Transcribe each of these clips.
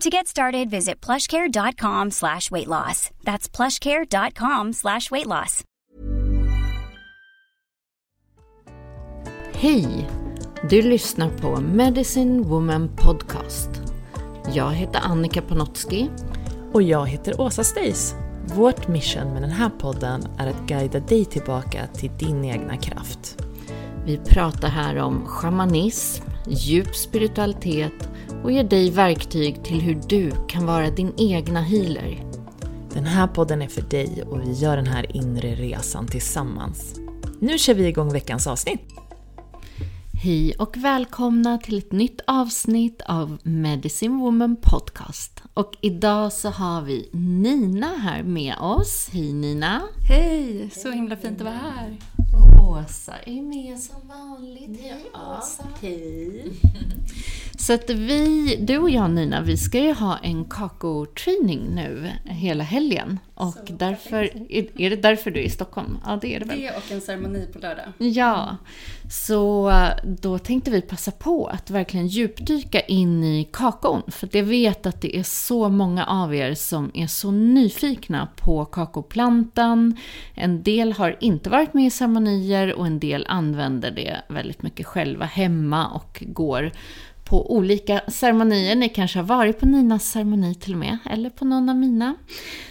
To get started, visit plushcare.com slash weight loss. That's plushcare.com slash weight loss. Hej! Du lyssnar på Medicine Woman Podcast. Jag heter Annika Panotski. Och jag heter Åsa Stace. Vårt mission med den här podden är att guida dig tillbaka till din egna kraft. Vi pratar här om shamanism, djup spiritualitet och ger dig verktyg till hur du kan vara din egna healer. Den här podden är för dig och vi gör den här inre resan tillsammans. Nu kör vi igång veckans avsnitt! Hej och välkomna till ett nytt avsnitt av Medicine Woman Podcast. Och idag så har vi Nina här med oss. Hej Nina! Hej! Så himla fint att vara här. Åsa är med som vanligt. Hej Åsa! Hej! Så att vi, du och jag Nina, vi ska ju ha en kakoträning nu hela helgen. Och därför, är, är det därför du är i Stockholm? Ja, det är det väl? Det och en ceremoni på lördag. Ja, så då tänkte vi passa på att verkligen djupdyka in i kakon. För jag vet att det är så många av er som är så nyfikna på kakoplantan. En del har inte varit med i ceremonier och en del använder det väldigt mycket själva hemma och går på olika ceremonier. Ni kanske har varit på Ninas ceremoni till och med, eller på någon av mina.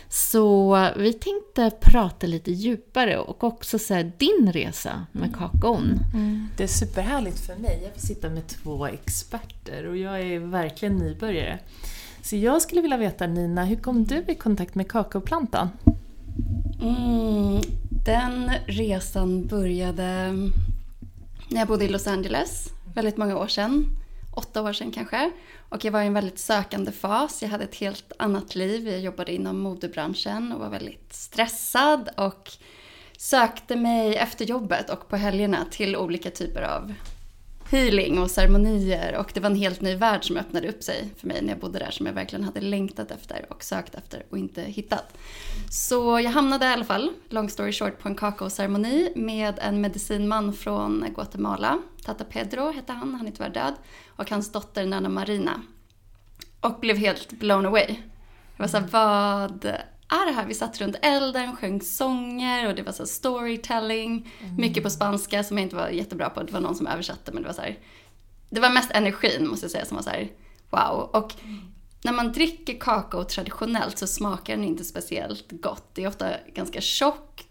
Så vi tänkte prata lite djupare och också så här, din resa med kakon. Mm. Det är superhärligt för mig. Jag får sitta med två experter och jag är verkligen nybörjare. Så jag skulle vilja veta Nina, hur kom du i kontakt med kakaoplantan? Mm, den resan började när jag bodde i Los Angeles, väldigt många år sedan. Åtta år sedan kanske. Och jag var i en väldigt sökande fas. Jag hade ett helt annat liv. Jag jobbade inom modebranschen och var väldigt stressad och sökte mig efter jobbet och på helgerna till olika typer av healing och ceremonier och det var en helt ny värld som öppnade upp sig för mig när jag bodde där som jag verkligen hade längtat efter och sökt efter och inte hittat. Så jag hamnade i alla fall, long story short, på en kakaoceremoni med en medicinman från Guatemala. Tata Pedro hette han, han är tyvärr död. Och hans dotter Nana Marina. Och blev helt blown away. Jag var såhär, vad är det här? Vi satt runt elden, sjöng sånger och det var så storytelling. Mm. Mycket på spanska som jag inte var jättebra på. Det var någon som översatte men det var så här, Det var mest energin måste jag säga som var så här, wow. Och när man dricker kakao traditionellt så smakar den inte speciellt gott. Det är ofta ganska tjockt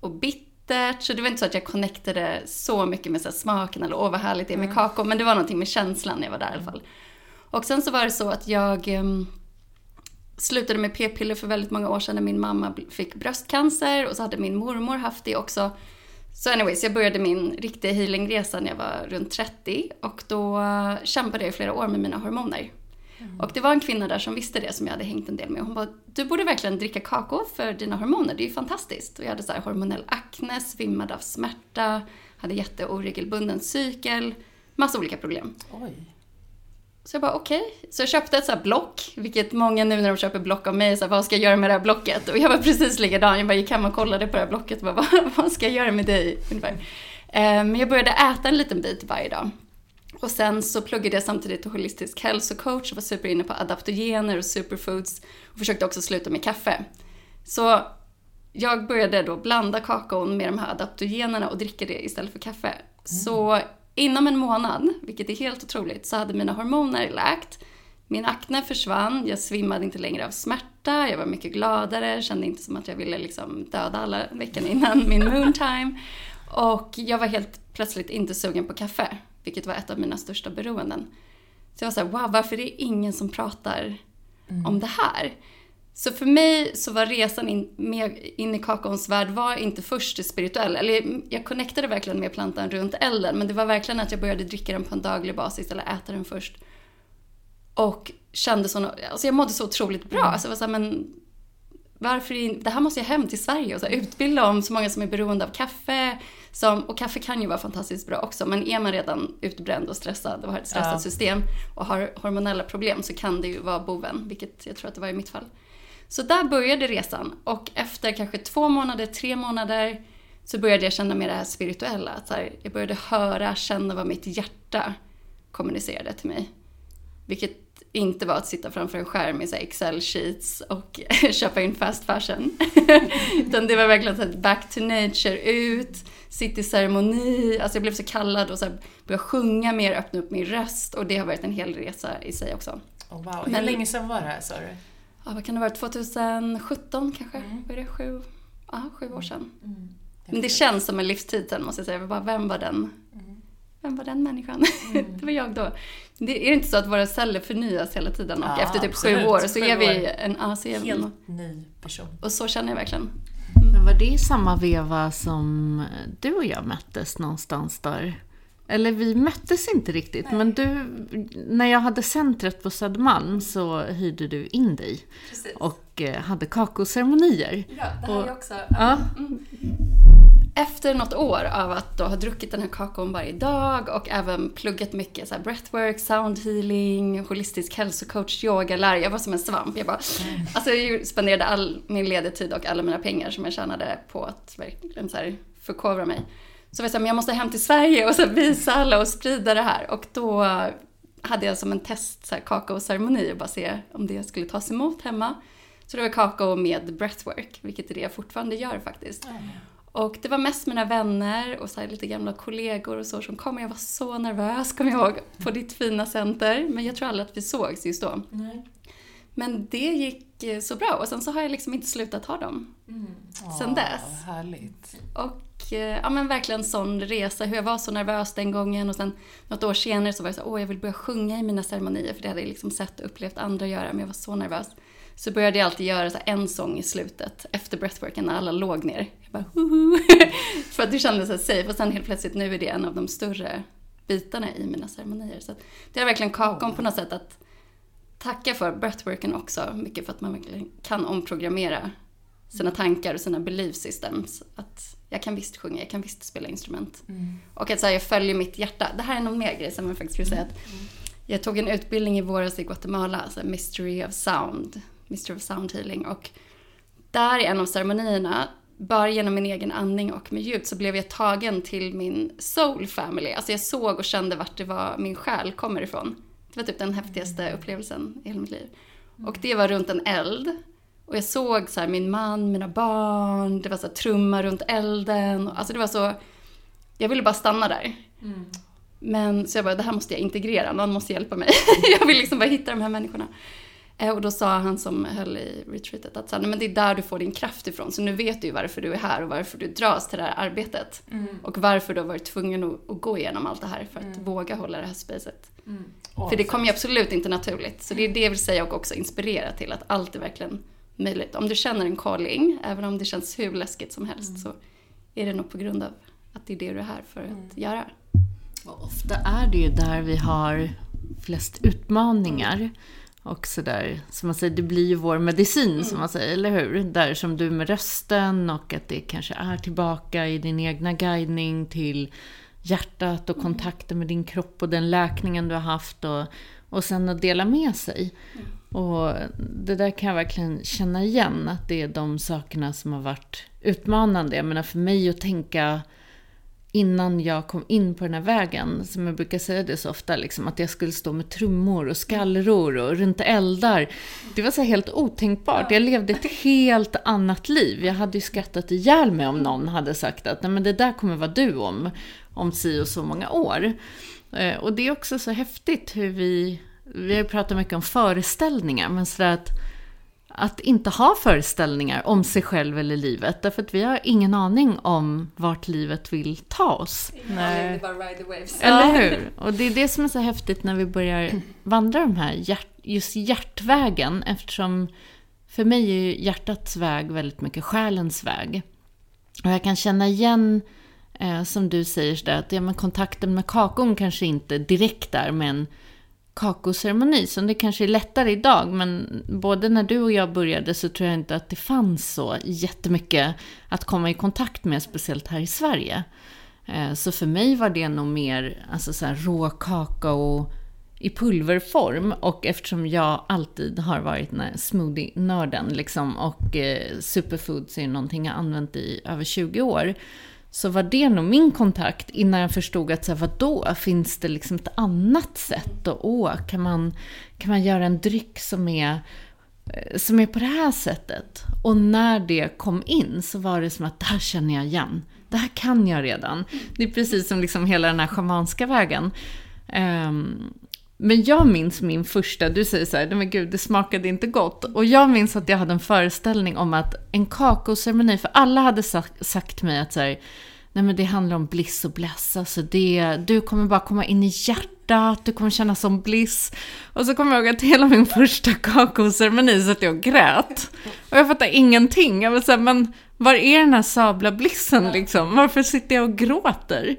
och bittert. Så det var inte så att jag connectade så mycket med så smaken eller åh vad härligt det är med kakao. Men det var någonting med känslan när jag var där i alla fall. Och sen så var det så att jag um, slutade med p-piller för väldigt många år sedan när min mamma fick bröstcancer och så hade min mormor haft det också. Så anyways, jag började min riktiga healingresa när jag var runt 30 och då kämpade jag i flera år med mina hormoner. Mm. Och det var en kvinna där som visste det som jag hade hängt en del med. Hon bara, du borde verkligen dricka kakao för dina hormoner, det är ju fantastiskt. Och jag hade så här hormonell akne, svimmade av smärta, hade jätteoregelbunden cykel, massa olika problem. Oj. Så jag bara okej. Okay. Så jag köpte ett så block, vilket många nu när de köper block av mig, så här, vad ska jag göra med det här blocket? Och jag var precis likadan, jag bara gick hem och kollade på det här blocket och bara, vad, vad ska jag göra med dig? Ungefär. Men jag började äta en liten bit varje dag. Och sen så pluggade jag samtidigt till holistisk hälsocoach och var superinne på adaptogener och superfoods och försökte också sluta med kaffe. Så jag började då blanda kakaon med de här adaptogenerna och dricka det istället för kaffe. Mm. Så inom en månad, vilket är helt otroligt, så hade mina hormoner läkt. Min akne försvann, jag svimmade inte längre av smärta, jag var mycket gladare, kände inte som att jag ville liksom döda alla veckan innan min moontime. Och jag var helt plötsligt inte sugen på kaffe, vilket var ett av mina största beroenden. Så jag var såhär, wow, varför är det ingen som pratar mm. om det här? Så för mig så var resan in, med, in i kakaons värld var inte först det spirituella. Eller jag connectade verkligen med plantan runt elden, men det var verkligen att jag började dricka den på en daglig basis, eller äta den först. Och kände så, alltså jag mådde så otroligt bra. Mm. Så jag var så här, men varför, det här måste jag hem till Sverige och så här, utbilda om så många som är beroende av kaffe. Som, och kaffe kan ju vara fantastiskt bra också, men är man redan utbränd och stressad och har ett stressat ja. system och har hormonella problem så kan det ju vara boven, vilket jag tror att det var i mitt fall. Så där började resan och efter kanske två månader, tre månader så började jag känna mer det här spirituella. Att här, jag började höra, känna vad mitt hjärta kommunicerade till mig. Vilket inte var att sitta framför en skärm i Excel-sheets och köpa in fast fashion. Utan det var verkligen så här, back to nature, ut, sitta i ceremoni. Alltså jag blev så kallad och så här, började sjunga mer, öppna upp min röst. Och det har varit en hel resa i sig också. Oh, wow. Hur länge sedan var det här sa du? Ja, vad kan det vara? 2017 kanske? Mm. Var det sju, ja, sju år sedan? Mm. Men det känns som en livstid sen måste jag säga. Bara, vem var den? Mm. Vem var den människan? Mm. det var jag då. Det är inte så att våra celler förnyas hela tiden och ja, efter typ absolut. sju år så är vi en... Ja, så är Helt ny person. Och så känner jag verkligen. Men var det i samma veva som du och jag möttes någonstans där? Eller vi möttes inte riktigt, Nej. men du, när jag hade centret på Södermalm så hyrde du in dig. Precis. Och eh, hade kakoceremonier. Ja, det har jag också. Ja. Mm. Efter något år av att då ha druckit den här kakon varje dag och även pluggat mycket så breathwork, sound healing, holistisk hälsocoach, yoga, lär. Jag var som en svamp. Jag, bara, mm. alltså jag spenderade all min ledetid och alla mina pengar som jag tjänade på att verkligen så här förkovra mig. Så var jag så här, men jag måste hem till Sverige och så visa alla och sprida det här. Och då hade jag som en test så här, kakaoceremoni och bara se om det skulle tas emot hemma. Så det var kakao med breathwork, vilket är det jag fortfarande gör faktiskt. Mm. Och det var mest mina vänner och så lite gamla kollegor och så som kom. Jag var så nervös, kommer jag ihåg, på ditt fina center. Men jag tror aldrig att vi sågs just då. Mm. Men det gick eh, så bra och sen så har jag liksom inte slutat ha dem. Mm. Sen dess. Härligt. Och ja, men verkligen sån resa, hur jag var så nervös den gången och sen något år senare så var jag så åh jag vill börja sjunga i mina ceremonier för det hade jag liksom sett och upplevt andra göra men jag var så nervös. Så började jag alltid göra så en sång i slutet efter breathworken när alla låg ner. Jag bara Huhu! För att det kändes så safe och sen helt plötsligt nu är det en av de större bitarna i mina ceremonier. Så det är verkligen kakon på något sätt att tacka för breathworken också. Mycket för att man verkligen kan omprogrammera sina tankar och sina belief systems. Att jag kan visst sjunga, jag kan visst spela instrument. Mm. Och att så här, jag följer mitt hjärta. Det här är någon mer grej som jag faktiskt skulle säga. Att mm. jag tog en utbildning i våras i Guatemala, alltså Mystery of Sound. Mystery of Sound Healing. Och där i en av ceremonierna, bara genom min egen andning och med ljud, så blev jag tagen till min soul family. Alltså jag såg och kände vart det var min själ kommer ifrån. Det var typ den häftigaste mm. upplevelsen i hela mitt liv. Och det var runt en eld. Och jag såg så här, min man, mina barn, det var så här, trumma runt elden. Alltså det var så... Jag ville bara stanna där. Mm. Men så jag bara, det här måste jag integrera, någon måste hjälpa mig. jag vill liksom bara hitta de här människorna. Eh, och då sa han som höll i retreatet att så här, men det är där du får din kraft ifrån. Så nu vet du ju varför du är här och varför du dras till det här arbetet. Mm. Och varför du har varit tvungen att, att, gå igenom allt det här för att mm. våga hålla det här spacet. Mm. för det kommer ju absolut inte naturligt. Så det är det jag vill säga och också inspirera till att allt är verkligen möjligt. Om du känner en calling, även om det känns hur läskigt som helst, mm. så är det nog på grund av att det är det du är här för att mm. göra. Och ofta är det ju där vi har flest utmaningar. Och sådär, som man säger, det blir ju vår medicin mm. som man säger, eller hur? Där som du med rösten och att det kanske är tillbaka i din egna guidning till hjärtat och mm. kontakten med din kropp och den läkningen du har haft och och sen att dela med sig. Och det där kan jag verkligen känna igen, att det är de sakerna som har varit utmanande. Jag menar för mig att tänka innan jag kom in på den här vägen, som jag brukar säga det så ofta, liksom, att jag skulle stå med trummor och skallror och runt eldar. Det var så helt otänkbart. Jag levde ett helt annat liv. Jag hade ju skrattat ihjäl mig om någon hade sagt att Nej, men det där kommer vara du om, om si och så många år. Eh, och det är också så häftigt hur vi, vi har pratat mycket om föreställningar, men så att att inte ha föreställningar om sig själv eller livet. Därför att vi har ingen aning om vart livet vill ta oss. Nej. Eller hur? Och det är det som är så häftigt när vi börjar vandra de här hjärt, just hjärtvägen. Eftersom för mig är ju hjärtats väg väldigt mycket själens väg. Och jag kan känna igen, eh, som du säger, att ja, men kontakten med kakon kanske inte direkt är med en kakoceremoni, som det kanske är lättare idag, men både när du och jag började så tror jag inte att det fanns så jättemycket att komma i kontakt med, speciellt här i Sverige. Eh, så för mig var det nog mer alltså så här, rå kakao i pulverform och eftersom jag alltid har varit smoothie-nörden liksom och eh, superfoods är någonting jag använt i över 20 år så var det nog min kontakt innan jag förstod att så här, vadå, finns det liksom ett annat sätt? Och åh, kan man, kan man göra en dryck som är, eh, som är på det här sättet? Och när det kom in så var det som att det här känner jag igen. Det här kan jag redan. Det är precis som liksom hela den här schamanska vägen. Um, men jag minns min första, du säger så här, men gud, det smakade inte gott. Och jag minns att jag hade en föreställning om att en kakaoceremoni, för alla hade sagt, sagt mig att så här, nej men det handlar om bliss och bless, alltså det, du kommer bara komma in i hjärtat, du kommer känna som bliss. Och så kommer jag ihåg att hela min första kakaoceremoni så att jag grät. Och jag fattar ingenting, jag var så här, men var är den här sabla blissen liksom? Varför sitter jag och gråter?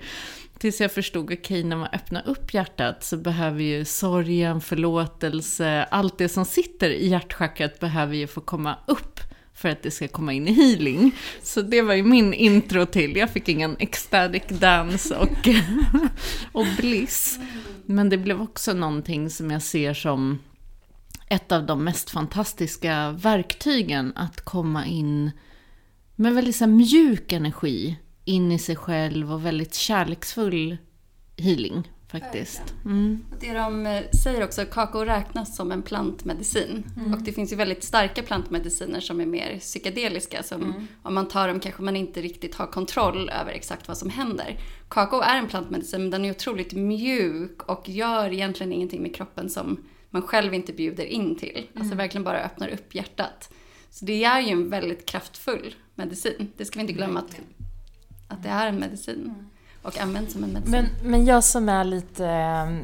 Tills jag förstod, okej, okay, när man öppnar upp hjärtat så behöver ju sorgen, förlåtelse, allt det som sitter i hjärtchakrat behöver ju få komma upp för att det ska komma in i healing. Så det var ju min intro till, jag fick ingen ecstatic dance och, och bliss. Men det blev också någonting som jag ser som ett av de mest fantastiska verktygen att komma in med väldigt så mjuk energi in i sig själv och väldigt kärleksfull healing faktiskt. Mm. Det de eh, säger också, kakao räknas som en plantmedicin. Mm. Och det finns ju väldigt starka plantmediciner som är mer psykedeliska. Som mm. Om man tar dem kanske man inte riktigt har kontroll över exakt vad som händer. Kakao är en plantmedicin men den är otroligt mjuk och gör egentligen ingenting med kroppen som man själv inte bjuder in till. Alltså mm. verkligen bara öppnar upp hjärtat. Så det är ju en väldigt kraftfull medicin. Det ska vi inte glömma att att det är en medicin. Mm. Och används som en medicin. Men, men jag som är lite, mm,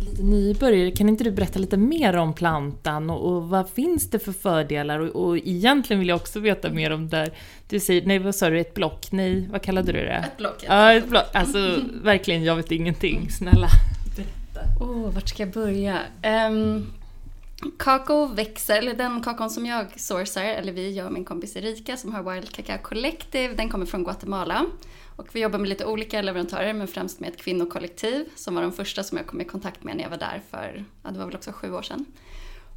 lite nybörjare, kan inte du berätta lite mer om plantan och, och vad finns det för fördelar? Och, och, egentligen vill jag också veta mer om där du säger, nej vad sa du, ett block? Nej, vad kallade du det? Ett block. Ja, ett block. Alltså verkligen, jag vet ingenting. Snälla, berätta. Oh, vart ska jag börja? Um, Kakao växer, eller den kakon som jag sourcar, eller vi, jag och min kompis Erika som har Wild Cacao Collective, den kommer från Guatemala. Och vi jobbar med lite olika leverantörer, men främst med ett kvinnokollektiv som var de första som jag kom i kontakt med när jag var där för, ja det var väl också sju år sedan.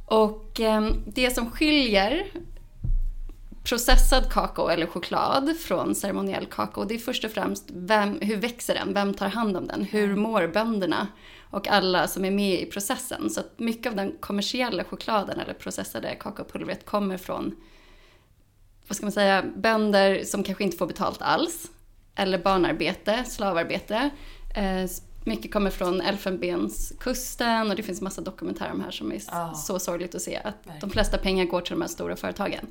Och eh, det som skiljer processad kakao eller choklad från ceremoniell kakao, det är först och främst vem, hur växer den? Vem tar hand om den? Hur mår bönderna? Och alla som är med i processen. Så att mycket av den kommersiella chokladen eller processade kakaopulvret kommer från vad ska man säga, bönder som kanske inte får betalt alls. Eller barnarbete, slavarbete. Eh, mycket kommer från Elfenbenskusten och det finns massa dokumentärer om här som är oh. så sorgligt att se. Att de flesta pengar går till de här stora företagen.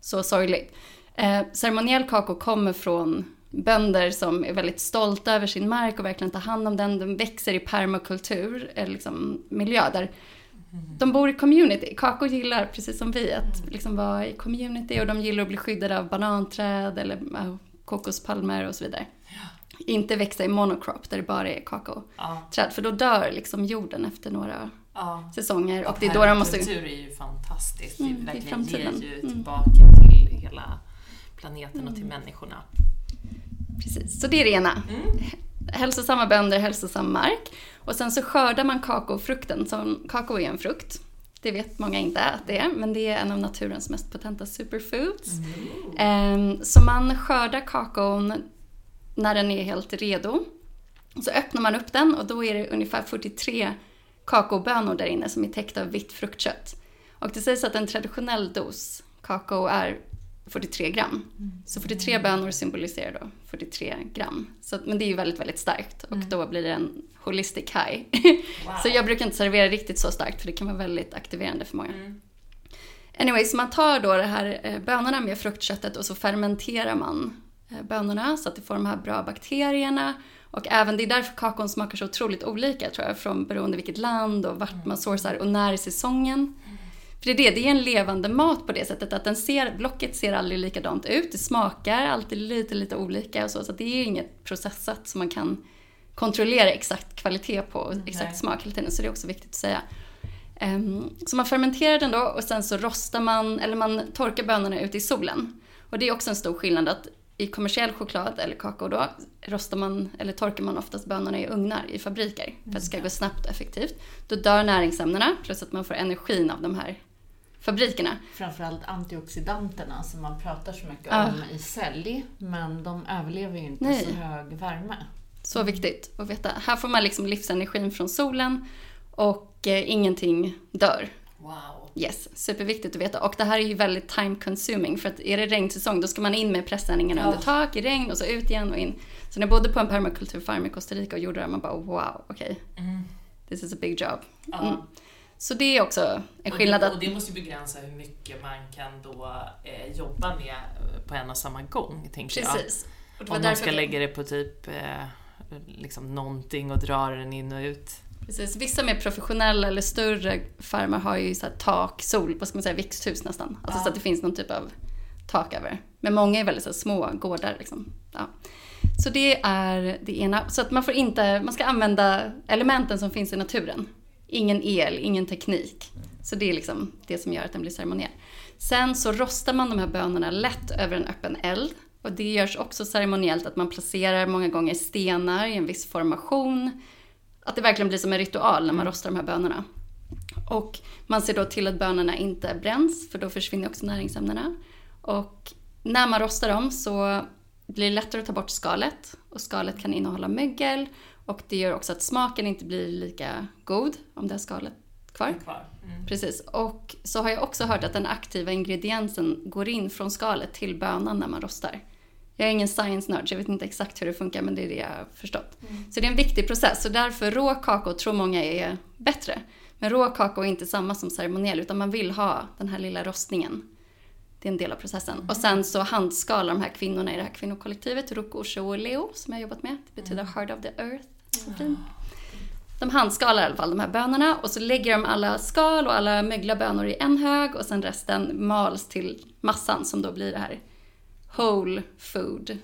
Så sorgligt. Eh, ceremoniell kakao kommer från bönder som är väldigt stolta över sin mark och verkligen tar hand om den. De växer i permakultur, liksom miljö där de bor i community. Kako gillar, precis som vi, att liksom vara i community och de gillar att bli skyddade av bananträd eller kokospalmer och så vidare. Ja. Inte växa i monocrop där det bara är kakaoträd, ja. för då dör liksom jorden efter några ja. säsonger. Och, och det är då de måste... är ju fantastiskt. Mm, det verkligen ger ju mm. tillbaka till hela planeten och till mm. människorna. Precis, så det är det ena. Mm. hälsosamma bönder, hälsosam mark. Och sen så skördar man kakaofrukten. Som, kakao är en frukt. Det vet många inte att det är, men det är en av naturens mest potenta superfoods. Mm. Så man skördar kakaon när den är helt redo. Så öppnar man upp den och då är det ungefär 43 kakaobönor där inne som är täckta av vitt fruktkött. Och det sägs att en traditionell dos kakao är 43 gram. Så 43 bönor symboliserar då 43 gram. Så, men det är ju väldigt, väldigt starkt och mm. då blir det en holistic high. Wow. så jag brukar inte servera riktigt så starkt för det kan vara väldigt aktiverande för många. Mm. Anyway, så man tar då det här eh, bönorna med fruktköttet och så fermenterar man eh, bönorna så att det får de här bra bakterierna. Och även, det är därför kakon smakar så otroligt olika tror jag, från beroende vilket land och vart man sourcar och när i säsongen. För det är det, det är en levande mat på det sättet att den ser, blocket ser aldrig likadant ut. Det smakar alltid lite, lite olika och så. Så det är inget processat som man kan kontrollera exakt kvalitet på, exakt Nej. smak hela tiden. Så det är också viktigt att säga. Um, så man fermenterar den då och sen så rostar man, eller man torkar bönorna ute i solen. Och det är också en stor skillnad att i kommersiell choklad eller kakao då rostar man eller torkar man oftast bönorna i ugnar i fabriker för att det ska mm. gå snabbt och effektivt. Då dör näringsämnena plus att man får energin av de här fabrikerna. Framförallt antioxidanterna som man pratar så mycket ja. om i sälj, men de överlever ju inte Nej. så hög värme. Så viktigt att veta. Här får man liksom livsenergin från solen och eh, ingenting dör. Wow. Yes, superviktigt att veta. Och det här är ju väldigt time consuming för att är det regnsäsong då ska man in med pressändningarna oh. under tak i regn och så ut igen och in. Så när jag bodde på en permakulturfarm i Costa Rica och gjorde det man bara wow, okej. Okay. Mm. This is a big job. Mm. Så det är också en skillnad. Och det, och det måste ju begränsa hur mycket man kan då eh, jobba med eh, på en och samma gång, tänker Precis. jag. Om man ska lägga det på typ eh, liksom någonting och dra den in och ut. Precis. Vissa mer professionella eller större farmar har ju så tak, sol, vad ska man säga, växthus nästan. Alltså ja. så att det finns någon typ av tak över. Men många är väldigt så små gårdar liksom. Ja. Så det är det ena. Så att man får inte, man ska använda elementen som finns i naturen. Ingen el, ingen teknik. Så det är liksom det som gör att den blir ceremoniell. Sen så rostar man de här bönorna lätt över en öppen eld. Och det görs också ceremoniellt att man placerar många gånger stenar i en viss formation. Att det verkligen blir som en ritual när man rostar de här bönorna. Och man ser då till att bönorna inte bränns för då försvinner också näringsämnena. Och när man rostar dem så blir det lättare att ta bort skalet och skalet kan innehålla mögel och det gör också att smaken inte blir lika god om det har skalet kvar. kvar. Mm. Precis. Och så har jag också hört att den aktiva ingrediensen går in från skalet till bönan när man rostar. Jag är ingen science-nörd så jag vet inte exakt hur det funkar men det är det jag har förstått. Mm. Så det är en viktig process och därför rå kakao tror många är bättre. Men rå kakao är inte samma som ceremoniell utan man vill ha den här lilla rostningen. Det är en del av processen. Mm. Och sen så handskalar de här kvinnorna i det här kvinnokollektivet, Ruko och Leo som jag har jobbat med. Det betyder mm. Heart of the Earth. De handskalar i alla fall de här bönorna och så lägger de alla skal och alla mögla bönor i en hög och sen resten mals till massan som då blir det här whole food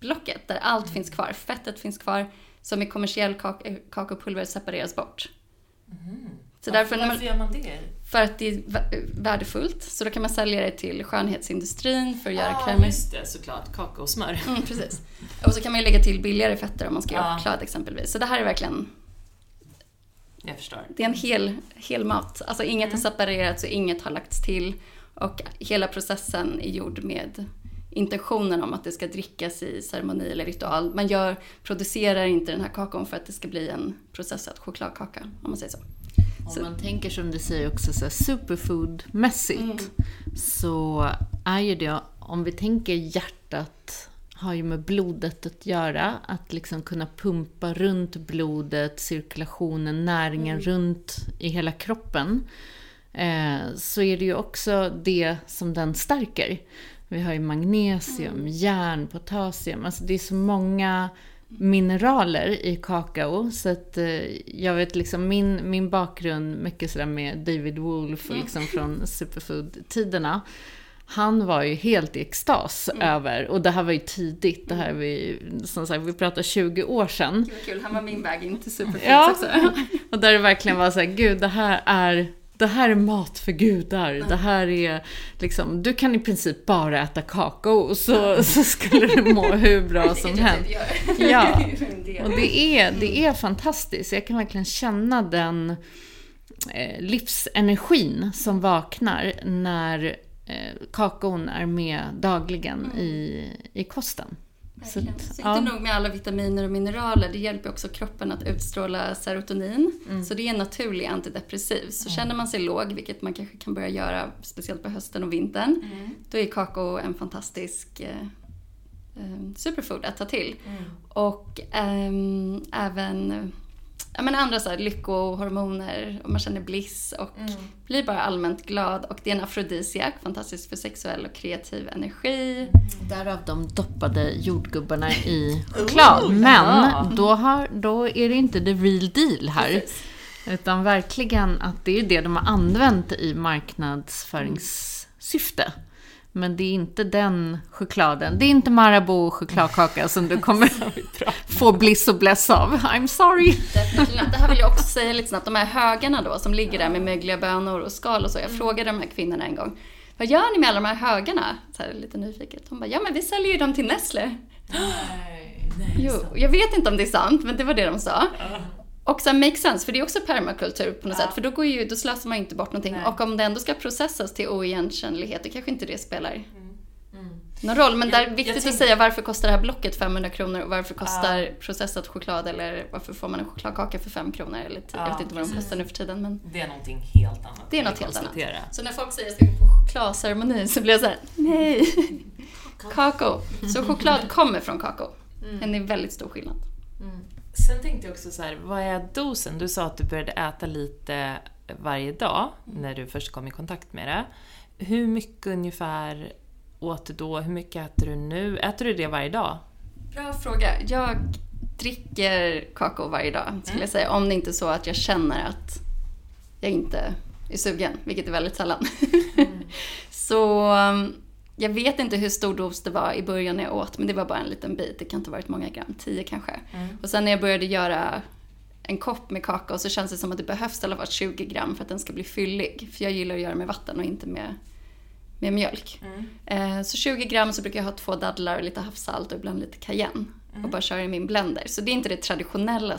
blocket där allt finns kvar. Fettet finns kvar som i kommersiell kak kakaopulver separeras bort. Mm. Så varför, därför varför gör man det? För att det är värdefullt. Så då kan man sälja det till skönhetsindustrin för att göra ah, krämer. just det, såklart. Kakaosmör. Mm, precis. Och så kan man ju lägga till billigare fetter om man ska göra ah. choklad exempelvis. Så det här är verkligen... Jag förstår. Det är en hel, hel mat. Alltså inget mm. har separerats och inget har lagts till. Och hela processen är gjord med intentionen om att det ska drickas i ceremoni eller ritual. Man gör, producerar inte den här kakon för att det ska bli en processad chokladkaka, om man säger så. Om man tänker som du säger också så superfood-mässigt mm. så är ju det, om vi tänker hjärtat har ju med blodet att göra. Att liksom kunna pumpa runt blodet, cirkulationen, näringen mm. runt i hela kroppen. Eh, så är det ju också det som den stärker. Vi har ju magnesium, mm. järn, potassium. Alltså det är så många mineraler i kakao. Så att eh, jag vet liksom min, min bakgrund mycket sådär med David Wolf och liksom från superfood-tiderna. Han var ju helt i extas mm. över, och det här var ju tidigt, det här vi, som sagt, vi pratar 20 år sedan. Kul, kul. han var min väg in till superfoods ja. också. och där det verkligen var såhär, gud det här är det här är mat för gudar. Det här är liksom, du kan i princip bara äta kakao så, så skulle du må hur bra som helst. Ja. Och det är, det är fantastiskt. Jag kan verkligen känna den eh, livsenergin som vaknar när eh, kakaon är med dagligen i, i kosten. Så, så inte ja. nog med alla vitaminer och mineraler, det hjälper också kroppen att utstråla serotonin. Mm. Så det är en naturlig antidepressiv. Så mm. känner man sig låg, vilket man kanske kan börja göra speciellt på hösten och vintern, mm. då är kakao en fantastisk eh, eh superfood att ta till. Mm. Och eh, även ja, men andra så här, lyckohormoner och man känner bliss och mm. blir bara allmänt glad. Och det är en afrodisiak, fantastisk för sexuell och kreativ energi. Mm. Därav de doppade jordgubbarna i choklad. Oh, Men ja. då, har, då är det inte the real deal här. Precis. Utan verkligen att det är det de har använt i marknadsföringssyfte. Men det är inte den chokladen. Det är inte Marabou chokladkaka som du kommer få bliss och bless av. I'm sorry. Det här vill jag också säga lite snabbt. De här högarna då som ligger där med mögliga bönor och skal och så. Jag mm. frågade de här kvinnorna en gång. Vad gör ni med alla de här högarna? Så här, lite nyfiket. Hon bara, ja men vi säljer ju dem till Nestle. Nej, nej, jo, jag vet inte om det är sant, men det var det de sa. Och sen make sense, för det är också permakultur på något ja. sätt. För då, går ju, då slösar man inte bort någonting. Nej. Och om det ändå ska processas till oigenkännlighet, då kanske inte det spelar mm. Mm. någon roll. Men det är viktigt att säga varför kostar det här blocket 500 kronor och varför kostar ja. processad choklad eller varför får man en chokladkaka för 5 kronor? Eller ja, jag vet inte vad de kostar nu för tiden. Men det är någonting helt annat. Det är något helt annat. Så när folk säger att jag ska gå på chokladceremoni så blir jag såhär, nej. kakao. Så choklad kommer från kakao. Mm. Men det är väldigt stor skillnad. Sen tänkte jag också så här, vad är dosen? Du sa att du började äta lite varje dag när du först kom i kontakt med det. Hur mycket ungefär åt du då? Hur mycket äter du nu? Äter du det varje dag? Bra fråga. Jag dricker kakao varje dag, skulle mm. jag säga. Om det inte är så att jag känner att jag inte är sugen, vilket är väldigt sällan. Mm. så um, jag vet inte hur stor dos det var i början när jag åt, men det var bara en liten bit. Det kan inte ha varit många gram, 10 kanske. Mm. Och sen när jag började göra en kopp med kakao så känns det som att det behövs i alla fall 20 gram för att den ska bli fyllig. För jag gillar att göra med vatten och inte med, med mjölk. Mm. Eh, så 20 gram så brukar jag ha två dadlar och lite havssalt och ibland lite cayenne. Mm. Och bara köra i min blender. Så det är inte det traditionella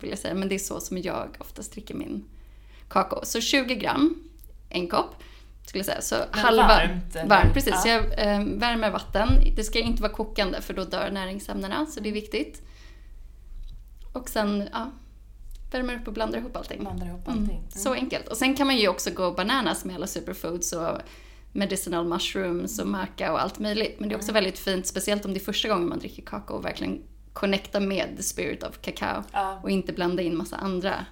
vill jag säga, men det är så som jag oftast dricker min kakao. Så 20 gram, en kopp, skulle jag säga. Så men halva, varmt? Varmt, precis. Ja. Så jag eh, värmer vatten. Det ska inte vara kokande för då dör näringsämnena, så det är viktigt. Och sen, ja, värmer upp och blandar ihop allting. Blandar ihop allting. Mm. Mm. Så enkelt. Och sen kan man ju också gå bananas med alla superfoods och medicinal mushrooms och maca och allt möjligt. Men det är också mm. väldigt fint, speciellt om det är första gången man dricker kakao, och verkligen connecta med the spirit of kakao ja. och inte blanda in massa andra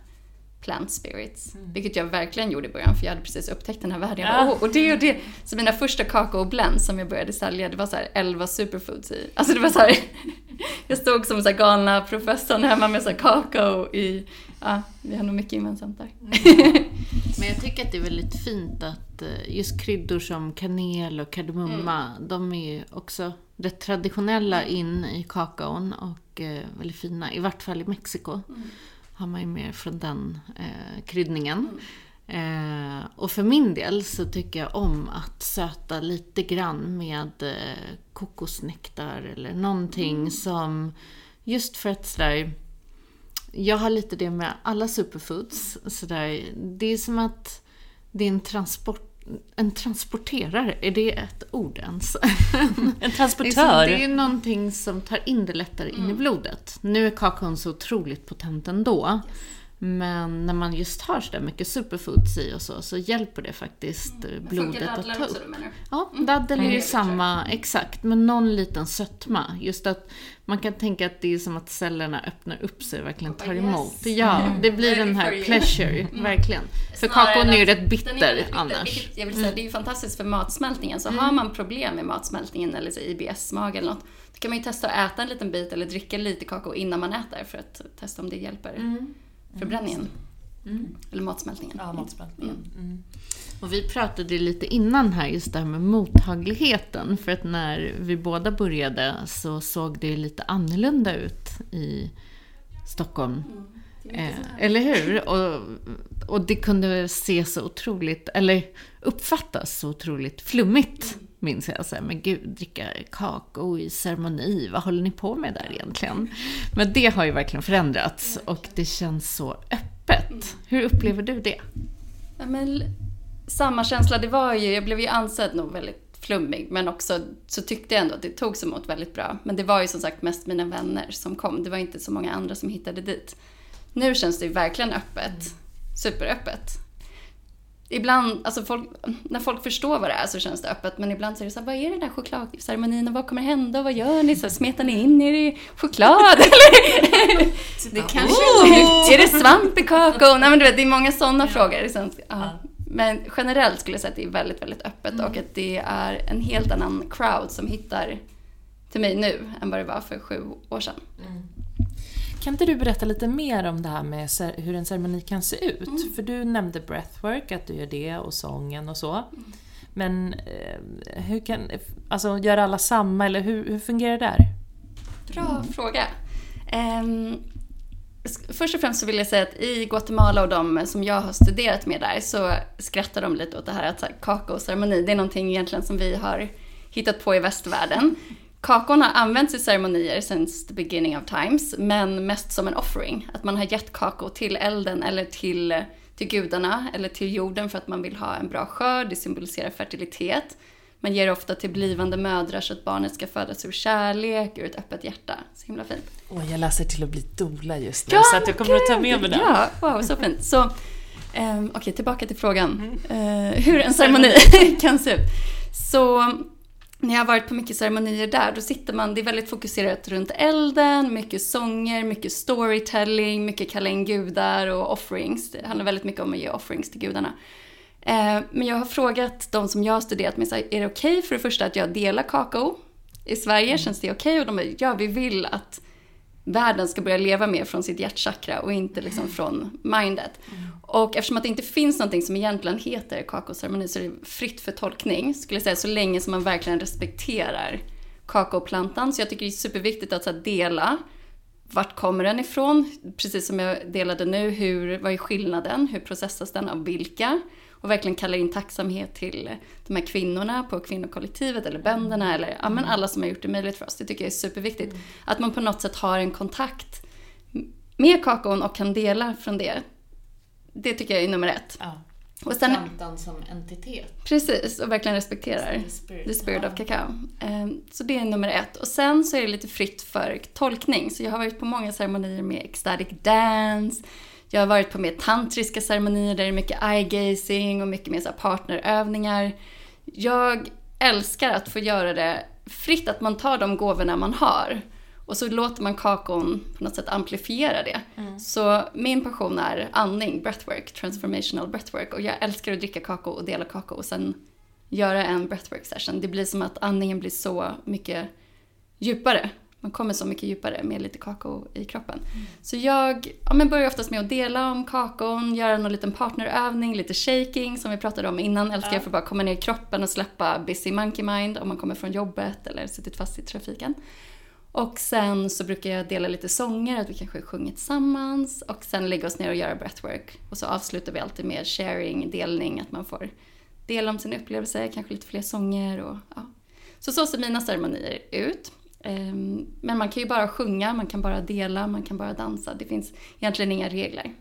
plant spirits. Mm. Vilket jag verkligen gjorde i början för jag hade precis upptäckt den här världen. Ja. Bara, oh, och det och det. Så mina första kakao blends som jag började sälja, det var så här 11 superfoods i. Alltså det var så här, jag stod som så här galna professorn hemma med så här kakao i, ja, vi har nog mycket gemensamt där. Mm. Men jag tycker att det är väldigt fint att eh, just kryddor som kanel och kardemumma, mm. de är ju också det traditionella in i kakaon och eh, väldigt fina, i vart fall i Mexiko. Mm. Har man ju mer från den eh, kryddningen. Mm. Eh, och för min del så tycker jag om att söta lite grann med eh, kokosnektar eller någonting mm. som, just för att sådär, jag har lite det med alla superfoods. Sådär, det är som att det är en transport en transporterare, är det ett ord ens? En transportör? Det är ju någonting som tar in det lättare in i blodet. Nu är kakaon så otroligt potent ändå. Men när man just har så där mycket superfoods i och så, så hjälper det faktiskt mm. blodet att ta upp. Du menar? Ja, daddel är ju samma, exakt, men någon liten sötma. Just att man kan tänka att det är som att cellerna öppnar upp sig och verkligen tar emot. Ja, det blir den här pleasure, verkligen. För kakaon är ju rätt bitter annars. Jag vill säga, det är ju fantastiskt för matsmältningen. Så har man problem med matsmältningen eller IBS-mage eller något, då kan man ju testa att äta en liten bit eller dricka lite kakao innan man äter för att testa om det hjälper. Mm förbränningen. Mm. Eller matsmältningen. Ja, matsmältningen. Mm. mm. Och vi pratade lite innan här just det här med mottagligheten. För att när vi båda började så såg det lite annorlunda ut i Stockholm. Mm. Eh, eller hur? Och, och det kunde se så otroligt, eller uppfattas så otroligt flummigt. Mm minns jag. Så här, men gud, dricka kakao i ceremoni, vad håller ni på med där egentligen? Men det har ju verkligen förändrats och det känns så öppet. Hur upplever du det? Ja, men, samma känsla, det var ju, jag blev ju ansedd nog väldigt flummig, men också så tyckte jag ändå att det togs emot väldigt bra. Men det var ju som sagt mest mina vänner som kom, det var inte så många andra som hittade dit. Nu känns det ju verkligen öppet, superöppet ibland, alltså folk, när folk förstår vad det är så känns det öppet. Men ibland så är det så här, vad är den där chokladceremonin och vad kommer hända och vad gör ni? Så här, smetar ni in er i choklad? det kanske oh! Är det svamp i kakao? Nej men du vet, det är många sådana ja. frågor. Liksom. Ja. Men generellt skulle jag säga att det är väldigt, väldigt öppet mm. och att det är en helt annan crowd som hittar till mig nu än vad det var för sju år sedan. Mm. Kan inte du berätta lite mer om det här med hur en ceremoni kan se ut? Mm. För du nämnde breathwork, att du gör det, och sången och så. Mm. Men eh, hur kan, alltså gör alla samma eller hur, hur fungerar det där? Bra mm. fråga. Um, först och främst så vill jag säga att i Guatemala och de som jag har studerat med där så skrattar de lite åt det här att kakaoceremoni, det är någonting egentligen som vi har hittat på i västvärlden. Kakon har använts i ceremonier since the beginning of times, men mest som en offering. Att man har gett kakao till elden eller till, till gudarna eller till jorden för att man vill ha en bra skörd, det symboliserar fertilitet. Man ger ofta till blivande mödrar så att barnet ska födas ur kärlek, ur ett öppet hjärta. Så himla fint. Åh, jag läser till att bli dola just nu, ja, så att jag kommer att ta med mig den. Ja, wow, så fint. Så, um, Okej, okay, tillbaka till frågan. Mm. Uh, hur en ceremoni kan se ut. Så när jag har varit på mycket ceremonier där, då sitter man, det är väldigt fokuserat runt elden, mycket sånger, mycket storytelling, mycket kalla in gudar och offerings. Det handlar väldigt mycket om att ge offerings till gudarna. Eh, men jag har frågat de som jag har studerat med, är det okej okay för det första att jag delar kakao? I Sverige mm. känns det okej? Okay? Och de bara, ja vi vill att världen ska börja leva mer från sitt hjärtchakra och inte liksom från mindet. Mm. Och eftersom att det inte finns någonting som egentligen heter kakaoceremoni så är det fritt för tolkning, skulle jag säga, så länge som man verkligen respekterar kakaoplantan. Så jag tycker det är superviktigt att så dela vart kommer den ifrån? Precis som jag delade nu, hur, vad är skillnaden? Hur processas den av vilka? Och verkligen kallar in tacksamhet till de här kvinnorna på kvinnokollektivet eller bönderna eller ja, men alla som har gjort det möjligt för oss. Det tycker jag är superviktigt. Mm. Att man på något sätt har en kontakt med kakaon och kan dela från det. Det tycker jag är nummer ett. Ja. Och sen, plantan som entitet. Precis, och verkligen respekterar the spirit, the spirit of cacao. Ehm, så det är nummer ett. Och sen så är det lite fritt för tolkning. Så jag har varit på många ceremonier med ecstatic dance, jag har varit på mer tantriska ceremonier där det är mycket eye-gazing och mycket mer så partnerövningar. Jag älskar att få göra det fritt, att man tar de gåvorna man har och så låter man kakon på något sätt amplifiera det. Mm. Så min passion är andning, breathwork, transformational breathwork. Och jag älskar att dricka kakao och dela kakao och sen göra en breathwork session. Det blir som att andningen blir så mycket djupare man kommer så mycket djupare med lite kakao i kroppen. Mm. Så jag ja, men börjar oftast med att dela om kakaon, göra någon liten partnerövning, lite shaking som vi pratade om innan. Älskar jag för att bara komma ner i kroppen och släppa busy monkey mind om man kommer från jobbet eller suttit fast i trafiken. Och sen så brukar jag dela lite sånger, att vi kanske sjunger tillsammans. Och sen lägga oss ner och göra breathwork. Och så avslutar vi alltid med sharing, delning, att man får dela om sin upplevelse, kanske lite fler sånger och ja. Så så ser mina ceremonier ut. Ehm, men man kan ju bara sjunga, man kan bara dela, man kan bara dansa. Det finns egentligen inga regler.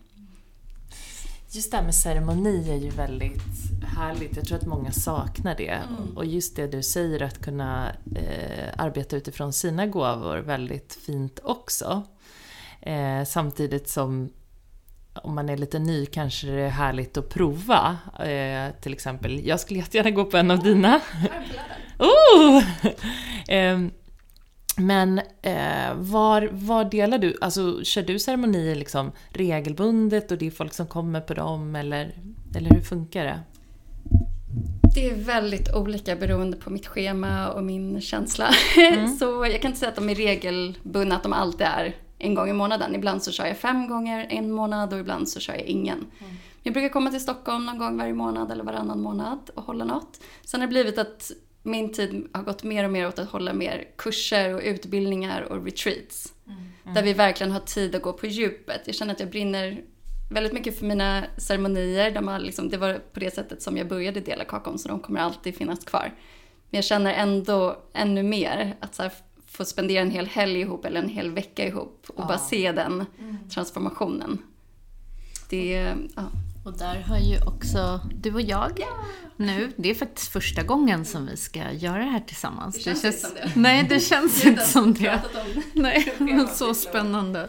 Just det här med ceremoni är ju väldigt härligt. Jag tror att många saknar det. Mm. Och just det du säger, att kunna eh, arbeta utifrån sina gåvor, väldigt fint också. Eh, samtidigt som om man är lite ny kanske det är härligt att prova. Eh, till exempel, jag skulle jättegärna gå på en av dina. oh! men eh, var, var delar du, alltså kör du ceremonier liksom regelbundet och det är folk som kommer på dem eller, eller hur funkar det? Det är väldigt olika beroende på mitt schema och min känsla. så jag kan inte säga att de är regelbundna, att de alltid är en gång i månaden. Ibland så kör jag fem gånger en månad och ibland så kör jag ingen. Jag brukar komma till Stockholm någon gång varje månad eller varannan månad och hålla något. Sen har det blivit att min tid har gått mer och mer åt att hålla mer kurser och utbildningar och retreats. Där vi verkligen har tid att gå på djupet. Jag känner att jag brinner väldigt mycket för mina ceremonier. De har liksom, det var på det sättet som jag började dela kakon så de kommer alltid finnas kvar. Men jag känner ändå ännu mer att här, få spendera en hel helg ihop eller en hel vecka ihop och bara se den transformationen. Det, ja. Och där har ju också du och jag nu, det är faktiskt första gången som vi ska göra det här tillsammans. Det känns inte som det. Nej, det känns inte som det. om Nej, så spännande.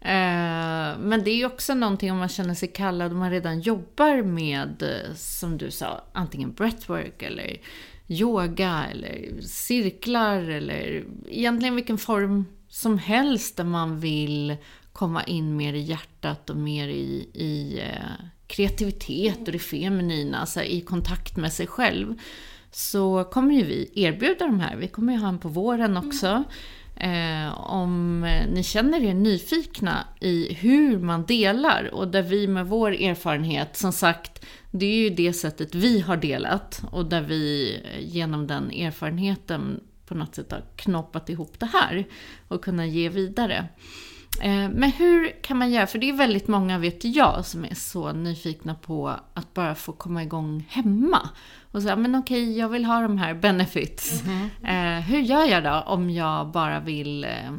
Eh, Men det är ju också någonting om man känner sig kallad och man redan jobbar med, eh, som du sa, antingen breathwork eller yoga eller cirklar eller egentligen vilken form som helst där man vill komma in mer i hjärtat och mer i, i eh, kreativitet och det feminina, alltså i kontakt med sig själv. Så kommer ju vi erbjuda de här. Vi kommer ju ha en på våren också. Eh, om ni känner er nyfikna i hur man delar och där vi med vår erfarenhet, som sagt, det är ju det sättet vi har delat och där vi eh, genom den erfarenheten på något sätt har knoppat ihop det här och kunna ge vidare. Eh, Men hur kan man göra? För det är väldigt många, vet jag, som är så nyfikna på att bara få komma igång hemma. Och säga, men okej, jag vill ha de här benefits. Eh, hur gör jag då om jag bara vill eh,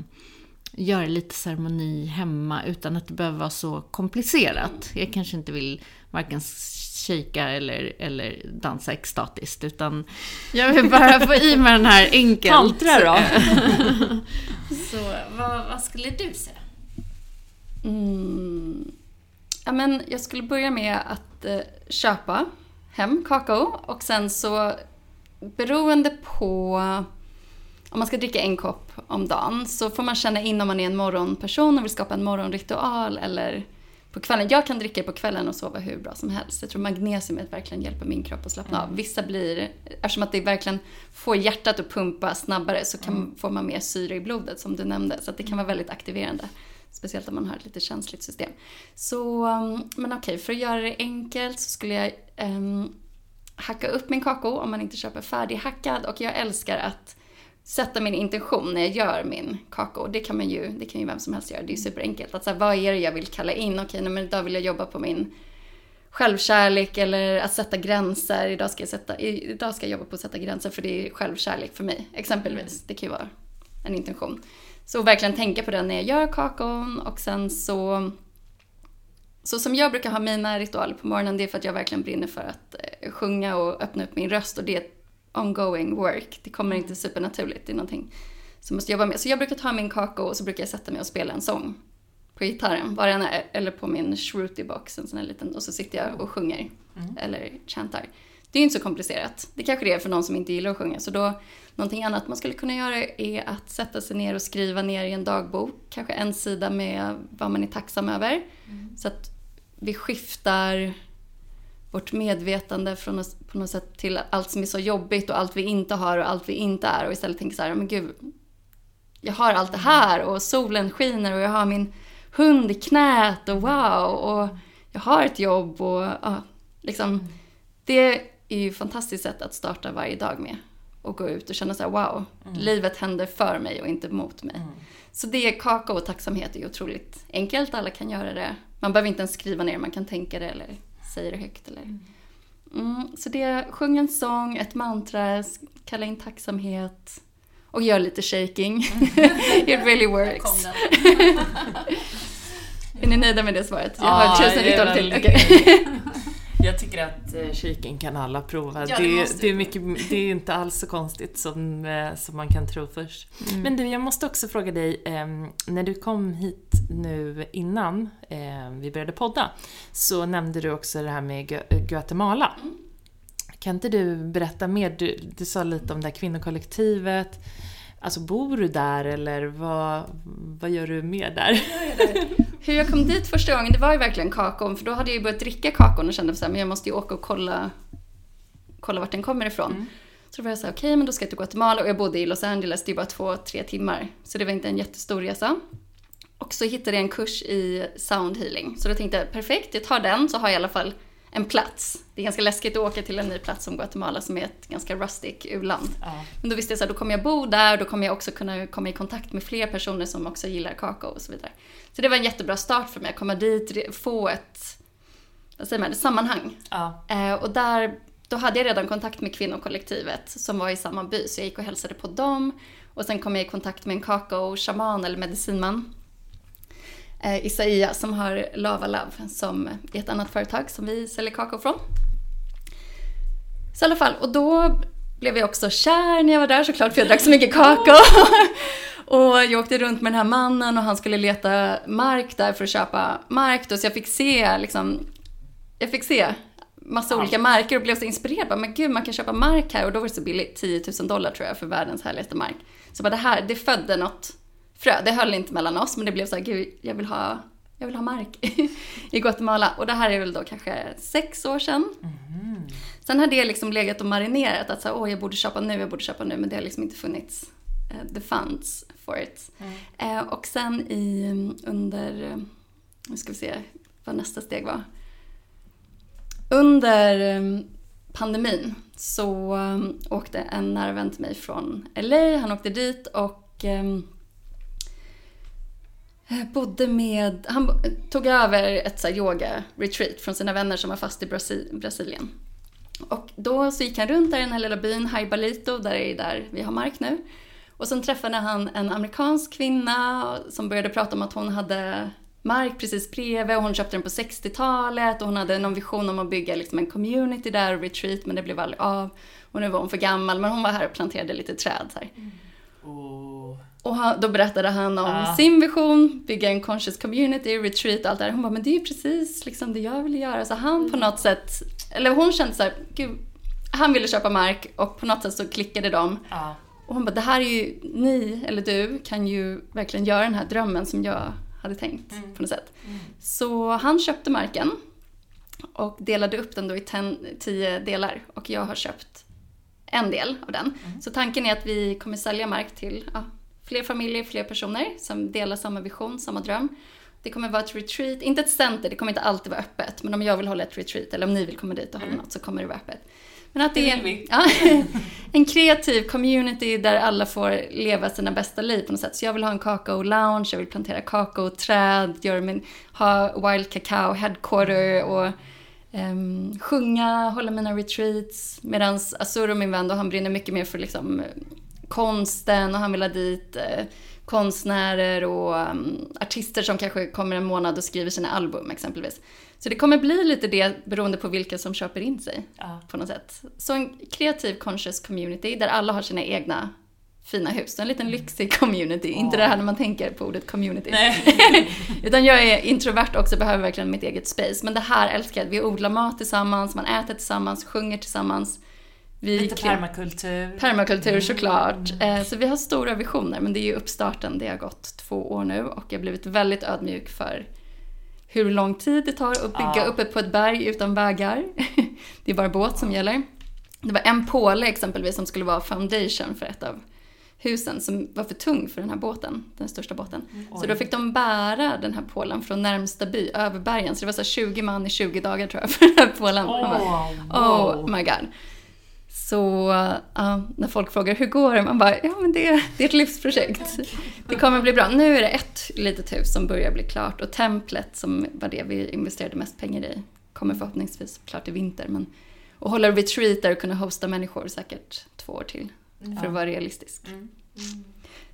göra lite ceremoni hemma utan att det behöver vara så komplicerat? Jag kanske inte vill varken shaka eller, eller dansa extatiskt, utan jag vill bara få i mig den här enkelt. Tantra då? Så vad, vad skulle du säga? Mm. Ja, men jag skulle börja med att eh, köpa hem kakao och sen så beroende på om man ska dricka en kopp om dagen så får man känna in om man är en morgonperson och vill skapa en morgonritual eller på kvällen. Jag kan dricka på kvällen och sova hur bra som helst. Jag tror magnesiumet verkligen hjälper min kropp att slappna av. Vissa blir, eftersom att det verkligen får hjärtat att pumpa snabbare så kan, får man mer syre i blodet som du nämnde. Så det kan vara väldigt aktiverande. Speciellt om man har ett lite känsligt system. Så, um, men okej, för att göra det enkelt så skulle jag ehm, hacka upp min kakao om man inte köper färdighackad. Och jag älskar att sätta min intention när jag gör min kakao. Det kan man ju, det kan ju vem som helst göra. Det är superenkelt. Att så här, vad är det jag vill kalla in? Okej, nej, men idag vill jag jobba på min självkärlek eller att sätta gränser. Idag ska, jag sätta, idag ska jag jobba på att sätta gränser för det är självkärlek för mig. Exempelvis. Det kan ju vara en intention. Så verkligen tänka på den när jag gör kakon och sen så så som jag brukar ha mina ritualer på morgonen, det är för att jag verkligen brinner för att eh, sjunga och öppna upp min röst och det är ett ongoing work. Det kommer inte supernaturligt, det är någonting som jag måste jobba med. Så jag brukar ta min kakao och så brukar jag sätta mig och spela en sång på gitarren, var den är, eller på min shruti box, en sån här liten, och så sitter jag och sjunger eller chantar. Det är ju inte så komplicerat. Det kanske det är för någon som inte gillar att sjunga. Så då, någonting annat man skulle kunna göra är att sätta sig ner och skriva ner i en dagbok. Kanske en sida med vad man är tacksam över. Så att vi skiftar vårt medvetande från oss, på något sätt till allt som är så jobbigt och allt vi inte har och allt vi inte är. Och istället tänker så här, men gud, jag har allt det här och solen skiner och jag har min hund i knät och wow och jag har ett jobb och ja, liksom. Det är ju ett fantastiskt sätt att starta varje dag med. Och gå ut och känna så här, wow, livet händer för mig och inte mot mig. Så det är kakao och tacksamhet är otroligt enkelt, alla kan göra det. Man behöver inte ens skriva ner, man kan tänka det eller säga det högt. Eller. Mm, så det är sjung en sång, ett mantra, kalla in tacksamhet och gör lite shaking. It really works. Är ni nöjda med det svaret? Jag Ja, har tusen det är ritualer till. Okej. Jag tycker att eh, shaken kan alla prova. Ja, det det, måste det, är mycket, det är inte alls så konstigt som, eh, som man kan tro först. Men du, jag måste också fråga dig, eh, när du kom hit nu innan eh, vi började podda, så nämnde du också det här med Gu- Guatemala. Kan inte du berätta mer? Du, du sa lite om det här kvinnokollektivet. Alltså bor du där eller vad, vad gör du mer där? Hur jag kom dit första gången, det var ju verkligen kakon. För då hade jag ju börjat dricka kakon och kände men jag måste ju åka och kolla, kolla vart den kommer ifrån. Så då var jag så här, okej men då ska jag till Guatemala och jag bodde i Los Angeles, det är bara två, tre timmar. Så det var inte en jättestor resa. Och så hittade jag en kurs i sound healing. Så då tänkte jag, perfekt, jag tar den så har jag i alla fall en plats. Det är ganska läskigt att åka till en ny plats som Guatemala som är ett ganska rustic u-land. Men då visste jag så här, då kommer jag bo där, då kommer jag också kunna komma i kontakt med fler personer som också gillar kakao och så vidare. Så det var en jättebra start för mig, att komma dit, få ett, vad säger man, ett sammanhang. Ja. Eh, och där, då hade jag redan kontakt med kvinnokollektivet som var i samma by, så jag gick och hälsade på dem. Och sen kom jag i kontakt med en kakao-shaman eller medicinman. Eh, Isaia som har Lava Love som är ett annat företag som vi säljer kakao från. Så i alla fall, och då blev jag också kär när jag var där såklart för jag drack så mycket kakao. och jag åkte runt med den här mannen och han skulle leta mark där för att köpa mark då, så jag fick se liksom, jag fick se massa olika marker och blev så inspirerad. Bara, Men gud, man kan köpa mark här och då var det så billigt, 10 000 dollar tror jag för världens härligaste mark. Så bara det här, det födde något frö. Det höll inte mellan oss men det blev så här, gud, jag vill ha, jag vill ha mark i Guatemala. Och det här är väl då kanske sex år sedan. Sen hade jag liksom legat och marinerat att så här, åh, jag borde köpa nu, jag borde köpa nu, men det har liksom inte funnits eh, the funds for it. Eh, och sen i, under, eh, nu ska vi se vad nästa steg var. Under eh, pandemin så åkte en nära vän till mig från LA, han åkte dit och Eh, bodde med, han tog över ett så här yoga-retreat från sina vänner som var fast i Brasi- Brasilien. Och då så gick han runt där i den här lilla byn, Haibalito, där är där vi har mark nu. Och sen träffade han en amerikansk kvinna som började prata om att hon hade mark precis bredvid och hon köpte den på 60-talet och hon hade någon vision om att bygga liksom en community där och retreat men det blev aldrig av. Och nu var hon för gammal men hon var här och planterade lite träd så här. Mm. Och han, då berättade han om Ja. sin vision, bygga en conscious community, retreat och allt det där. Hon bara, men det är ju precis liksom det jag vill göra. Så han på något sätt, eller hon kände så här, gud, han ville köpa mark och på något sätt så klickade de. Ja. Och hon bara, det här är ju, ni eller du kan ju verkligen göra den här drömmen som jag hade tänkt på något sätt. Så han köpte marken och delade upp den då i ten, tio delar och jag har köpt en del av den. Så tanken är att vi kommer sälja mark till ja, fler familjer, fler personer som delar samma vision, samma dröm. Det kommer vara ett retreat, inte ett center, det kommer inte alltid vara öppet. Men om jag vill hålla ett retreat eller om ni vill komma dit och hålla något så kommer det vara öppet. Men att det, Det är ja, en kreativ community där alla får leva sina bästa liv på något sätt. Så jag vill ha en kakao-lounge, jag vill plantera kakaoträd, göra min, ha Wild Cacao headquarter och ehm, sjunga, hålla mina retreats. Medan Azuro, min vän, då, han brinner mycket mer för liksom, konsten och han vill ha dit eh, konstnärer och um, artister som kanske kommer en månad och skriver sina album exempelvis. Så det kommer bli lite det beroende på vilka som köper in sig Ja. på något sätt. Så en kreativ conscious community där alla har sina egna fina hus. En liten lyxig community, inte det här när man tänker på ordet community. Utan jag är introvert också, behöver verkligen mitt eget space. Men det här älskar jag. Vi odlar mat tillsammans, man äter tillsammans, sjunger tillsammans. Vi Lite permakultur. Permakultur såklart. Eh, Så vi har stora visioner, men det är ju uppstarten. Det har gått två år nu och jag har blivit väldigt ödmjuk för hur lång tid det tar att bygga Ja. uppe på ett berg utan vägar. Det är bara båt som gäller. Det var en påle exempelvis som skulle vara foundation för ett av husen som var för tung för den här båten, den största båten. Så då fick de bära den här pålen från närmsta by över bergen. Så det var så här 20 man i 20 dagar tror jag för den här pålen. Bara, wow. Oh my god. Så ja, när folk frågar hur går det? Man bara, ja men det, det är ett livsprojekt. Det kommer bli bra. Nu är det ett litet hus som börjar bli klart och templet som var det vi investerade mest pengar i kommer förhoppningsvis klart i vinter. Men att hålla retreat där och kunna hosta människor säkert två år till för att vara realistisk.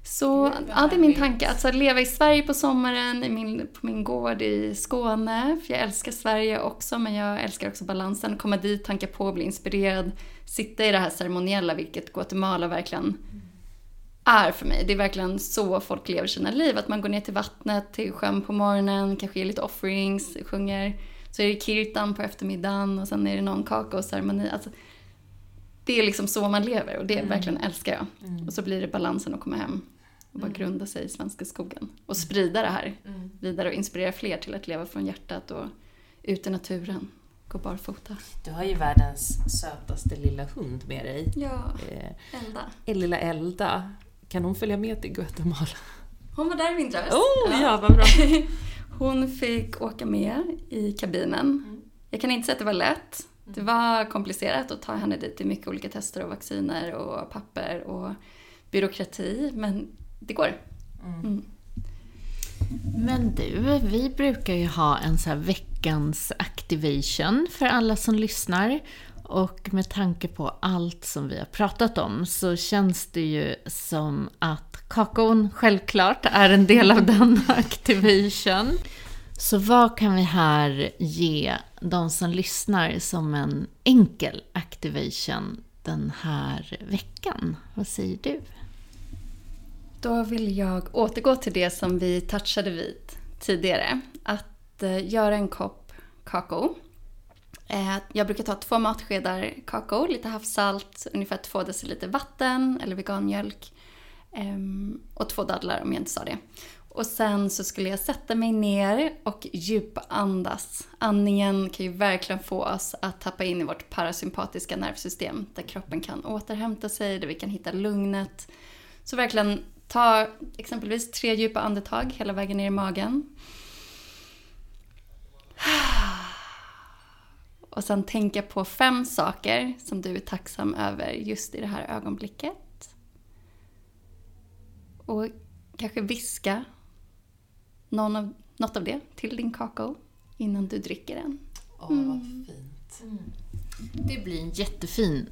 Så ja, det är min tanke. Alltså leva i Sverige på sommaren, i min, på min gård i Skåne. För jag älskar Sverige också, men jag älskar också balansen. Komma dit, tanka på, bli inspirerad. Sitta i det här ceremoniella, vilket Guatemala verkligen är för mig. Det är verkligen så folk lever sina liv. Att man går ner till vattnet, till sjön på morgonen, kanske ger lite offerings, sjunger. Så är det kirtan på eftermiddagen och sen är det någon kakaoceremoni. Alltså, det är liksom så man lever och det mm. verkligen älskar jag. Mm. Och så blir det balansen att komma hem och bara mm. grunda sig i svenska skogen. Och sprida det här mm. vidare och inspirera fler till att leva från hjärtat och ut i naturen. Gå barfota. Du har ju världens sötaste lilla hund med dig. Ja, eh, Elda. Lilla Elda. Kan hon följa med till Guatemala? Hon var där i vintras. Oh, ja, ja vad bra. hon fick åka med i kabinen. Mm. Jag kan inte säga att det var lätt. Det var komplicerat att ta henne dit. Det är mycket olika tester och vacciner och papper och byråkrati. Men det går. Mm. Mm. Men du, vi brukar ju ha en så veckans activation för alla som lyssnar. Och med tanke på allt som vi har pratat om så känns det ju som att kakon självklart är en del av den activation. Så vad kan vi här ge de som lyssnar som en enkel activation den här veckan? Vad säger du? Då vill jag återgå till det som vi touchade vid tidigare. Att eh, göra en kopp kakao. Eh, jag brukar ta två matskedar kakao, lite havssalt, ungefär två deciliter vatten eller veganmjölk. Ehm, och två dadlar om jag inte sa det. Och sen så skulle jag sätta mig ner och djupandas. Andningen kan ju verkligen få oss att tappa in i vårt parasympatiska nervsystem där kroppen kan återhämta sig, där vi kan hitta lugnet. Så verkligen ta exempelvis tre djupa andetag hela vägen ner i magen. Och sen tänka på fem saker som du är tacksam över just i det här ögonblicket. Och kanske viska någon av, något av det till din kakao innan du dricker den. Åh, mm. vad fint. Mm. Det blir en jättefin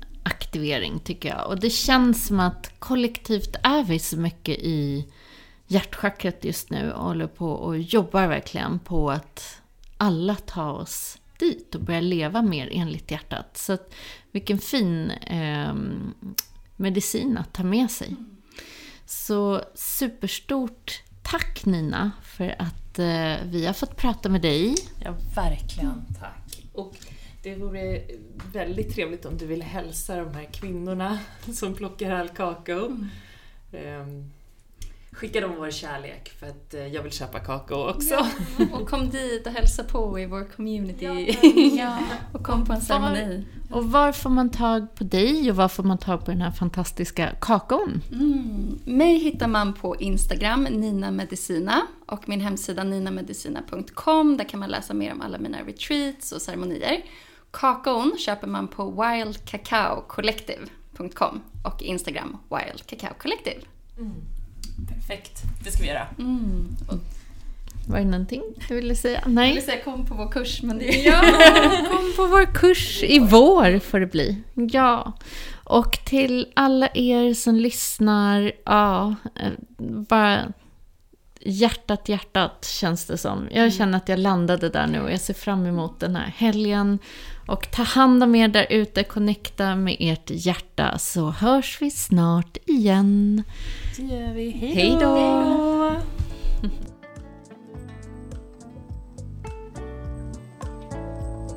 aktivering tycker jag. Och det känns som att kollektivt är vi så mycket i hjärtchakrat just nu och håller på och jobbar verkligen på att alla tar oss dit och börjar leva mer enligt hjärtat. Så att, vilken fin eh, medicin att ta med sig. Så superstort tack Nina för att eh, vi har fått prata med dig. Ja, verkligen. Tack. Och det vore väldigt trevligt om du ville hälsa de här kvinnorna som plockar all kakao. Mm. Um, skicka dem vår kärlek för att eh, jag vill köpa kakao också. Ja, och kom dit och hälsa på i vår community. Ja, och kom på en ceremoni. Och var får man tag på dig och var får man tag på den här fantastiska kakaon? Mm. Mig hittar man på Instagram, Nina Medicina och min hemsida ninamedicina.com. Där kan man läsa mer om alla mina retreats och ceremonier. Kakaon köper man på wildcacaocollective.com och Instagram Wild Cacao Collective. Mm. Perfekt, det ska vi göra. Mm. Var det någonting du ville säga? Nej. Jag ville säga kom på vår kurs, men det... Ja, kom på vår kurs i vår får det bli. Ja. Och till alla er som lyssnar, ja, eh, bara hjärtat, hjärtat känns det som. Jag mm. känner att jag landade där nu och jag ser fram emot den här helgen. Och ta hand om er där ute, connecta med ert hjärta så hörs vi snart igen. Det gör vi. Hej då!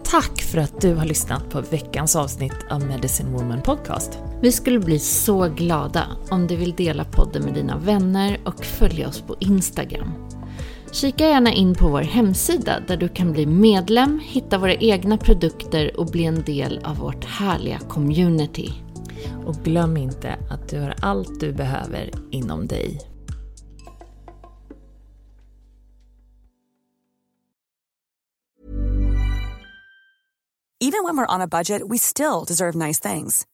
Tack för att du har lyssnat på veckans avsnitt av Medicine Woman Podcast. Vi skulle bli så glada om du vill dela podden med dina vänner och följa oss på Instagram. Kika gärna in på vår hemsida där du kan bli medlem, hitta våra egna produkter och bli en del av vårt härliga community. Och glöm inte att du har allt du behöver inom dig. Even when we're on a budget we still deserve nice things.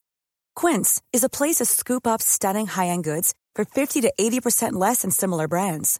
Quince is a place to scoop up stunning high-end goods for 50 to 80% less than similar brands.